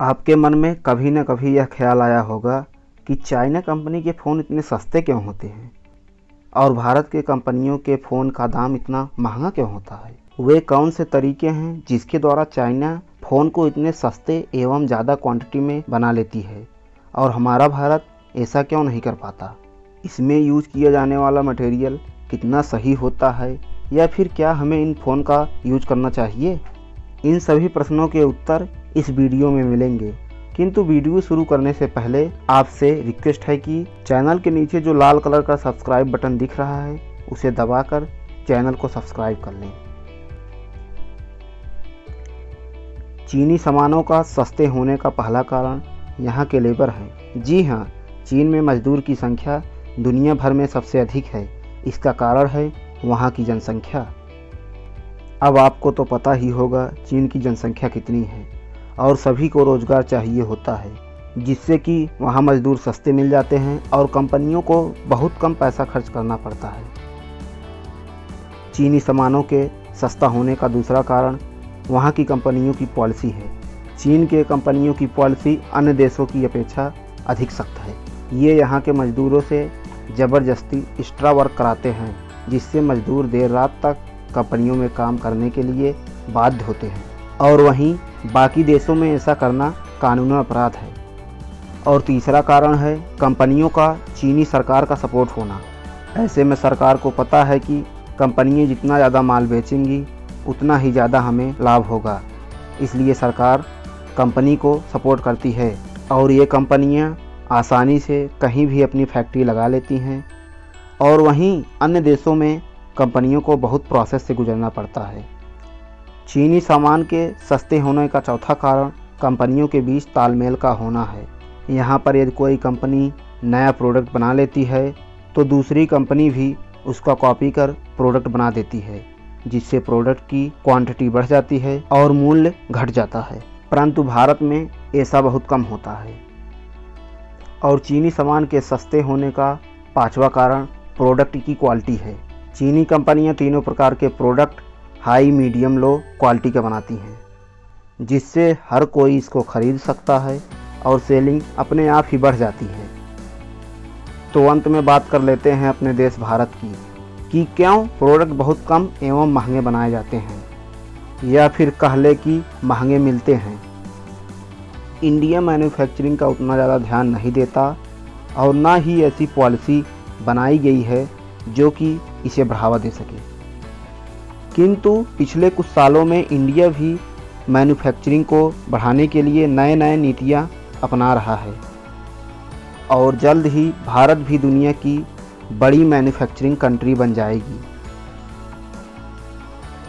आपके मन में कभी ना कभी यह ख्याल आया होगा कि चाइना कंपनी के फ़ोन इतने सस्ते क्यों होते हैं? और भारत के कंपनियों के फ़ोन का दाम इतना महँगा क्यों होता है? वे कौन से तरीके हैं जिसके द्वारा चाइना फ़ोन को इतने सस्ते एवं ज़्यादा क्वांटिटी में बना लेती है? और हमारा भारत ऐसा क्यों नहीं कर पाता? इसमें यूज़ किया जाने वाला मटेरियल कितना सही होता है? या फिर क्या हमें इन फ़ोन का यूज़ करना चाहिए? इन सभी प्रश्नों के उत्तर इस वीडियो में मिलेंगे। किंतु वीडियो शुरू करने से पहले आपसे रिक्वेस्ट है कि चैनल के नीचे जो लाल कलर का सब्सक्राइब बटन दिख रहा है, उसे दबाकर चैनल को सब्सक्राइब कर लें। चीनी सामानों का सस्ते होने का पहला कारण यहाँ के लेबर है। जी हाँ चीन में मजदूर की संख्या दुनिया भर में सबसे अधिक है। इसका कारण है वहाँ की जनसंख्या। अब आपको तो पता ही होगा, चीन की जनसंख्या कितनी है। और सभी को रोज़गार चाहिए होता है, जिससे कि वहाँ मज़दूर सस्ते मिल जाते हैं और कंपनियों को बहुत कम पैसा खर्च करना पड़ता है। चीनी सामानों के सस्ता होने का दूसरा कारण वहाँ की कंपनियों की पॉलिसी है। चीन के कंपनियों की पॉलिसी अन्य देशों की अपेक्षा अधिक सख्त है। ये यहाँ के मज़दूरों से ज़बरदस्ती एक्स्ट्रा वर्क कराते हैं, जिससे मज़दूर देर रात तक कंपनियों में काम करने के लिए बाध्य होते हैं। और वहीं बाकी देशों में ऐसा करना कानून अपराध है। और तीसरा कारण है कंपनियों का, चीनी सरकार का सपोर्ट होना। ऐसे में सरकार को पता है कि कंपनियाँ जितना ज़्यादा माल बेचेंगी, उतना ही ज़्यादा हमें लाभ होगा। इसलिए सरकार कंपनी को सपोर्ट करती है। और ये कंपनियाँ आसानी से कहीं भी अपनी फैक्ट्री लगा लेती हैं। और वहीं अन्य देशों में कंपनियों को बहुत प्रोसेस से गुजरना पड़ता है। चीनी सामान के सस्ते होने का चौथा कारण कंपनियों के बीच तालमेल का होना है। यहाँ पर यदि कोई कंपनी नया प्रोडक्ट बना लेती है तो दूसरी कंपनी भी उसका कॉपी कर प्रोडक्ट बना देती है, जिससे प्रोडक्ट की क्वांटिटी बढ़ जाती है और मूल्य घट जाता है। परंतु भारत में ऐसा बहुत कम होता है। और चीनी सामान के सस्ते होने का पांचवा कारण प्रोडक्ट की क्वालिटी है। चीनी कंपनियाँ तीनों प्रकार के product high, medium, low quality का बनाती हैं, जिससे हर कोई इसको ख़रीद सकता है और सेलिंग अपने आप ही बढ़ जाती है। तो अंत में बात कर लेते हैं अपने देश भारत की, कि क्यों प्रोडक्ट बहुत कम एवं महँगे बनाए जाते हैं, या फिर कह ले कि महँगे मिलते हैं। इंडिया मैन्युफैक्चरिंग का उतना ज़्यादा ध्यान नहीं देता और ना ही ऐसी पॉलिसी बनाई गई है जो कि इसे बढ़ावा दे सके। किंतु पिछले कुछ सालों में इंडिया भी मैन्युफैक्चरिंग को बढ़ाने के लिए नए नए नीतियाँ अपना रहा है। और जल्द ही भारत भी दुनिया की बड़ी मैन्युफैक्चरिंग कंट्री बन जाएगी।